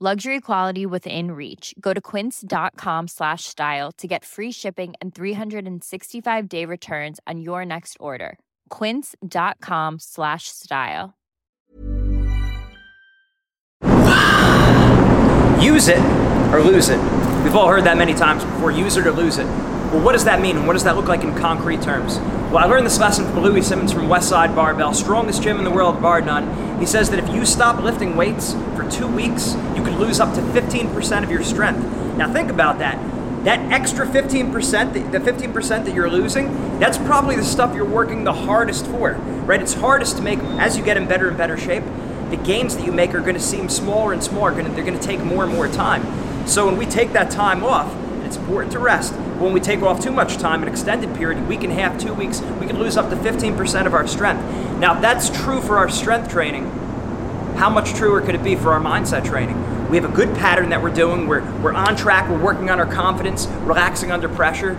Luxury quality within reach. Go to quince.com slash style to get free shipping and 365 day returns on your next order. Quince.com slash style. Use it or lose it. We've all heard that many times before. Use it or lose it. Well, what does that mean and what does that look like in concrete terms? Well, I learned this lesson from Louie Simmons from Westside Barbell, strongest gym in the world, bar none. He says that if you stop lifting weights for two weeks, you could lose up to 15% of your strength. Now, think about that. That extra 15%, the 15% that you're losing, that's probably the stuff you're working the hardest for, right? It's hardest to make as you get in better and better shape. The gains that you make are going to seem smaller and smaller. They're going to take more and more time. So when we take that time off, it's important to rest. When we take off too much time, an extended period, a week and a half, two weeks, we can lose up to 15% of our strength. Now, if that's true for our strength training, how much truer could it be for our mindset training? We have a good pattern that we're doing. We're, we're on track. We're working on our confidence, relaxing under pressure.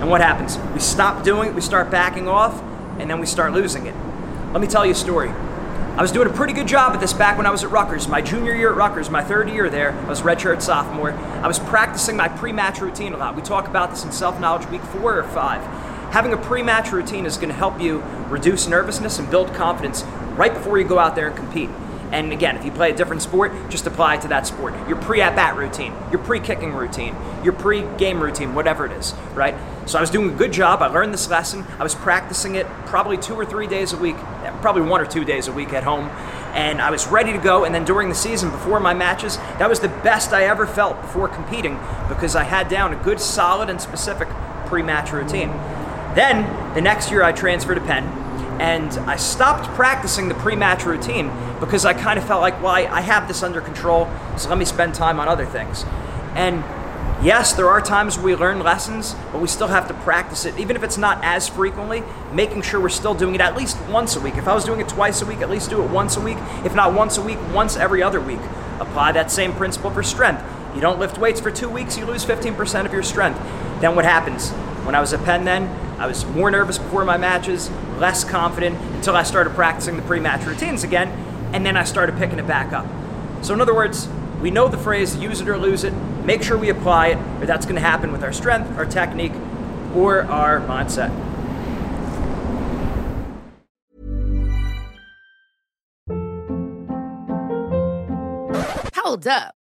And what happens? We stop doing it, we start backing off, and then we start losing it. Let me tell you a story. I was doing a pretty good job at this back when I was at Rutgers. My junior year at Rutgers, my third year there, I was redshirt sophomore. I was practicing my pre-match routine a lot. We talk about this in self-knowledge week four or five. Having a pre-match routine is going to help you reduce nervousness and build confidence right before you go out there and compete. And again, if you play a different sport, just apply it to that sport. Your pre at bat routine, your pre kicking routine, your pre game routine, whatever it is, right? So I was doing a good job. I learned this lesson. I was practicing it probably two or three days a week, probably one or two days a week at home. And I was ready to go. And then during the season, before my matches, that was the best I ever felt before competing because I had down a good, solid, and specific pre match routine. Then the next year, I transferred to Penn and I stopped practicing the pre-match routine because I kind of felt like, well, I, I, have this under control, so let me spend time on other things. And yes, there are times we learn lessons, but we still have to practice it, even if it's not as frequently, making sure we're still doing it at least once a week. If I was doing it twice a week, at least do it once a week. If not once a week, once every other week. Apply that same principle for strength. You don't lift weights for two weeks, you lose 15% of your strength. Then what happens? When I was at Penn then, I was more nervous before my matches, less confident until I started practicing the pre match routines again, and then I started picking it back up. So, in other words, we know the phrase use it or lose it, make sure we apply it, or that's going to happen with our strength, our technique, or our mindset. Hold up.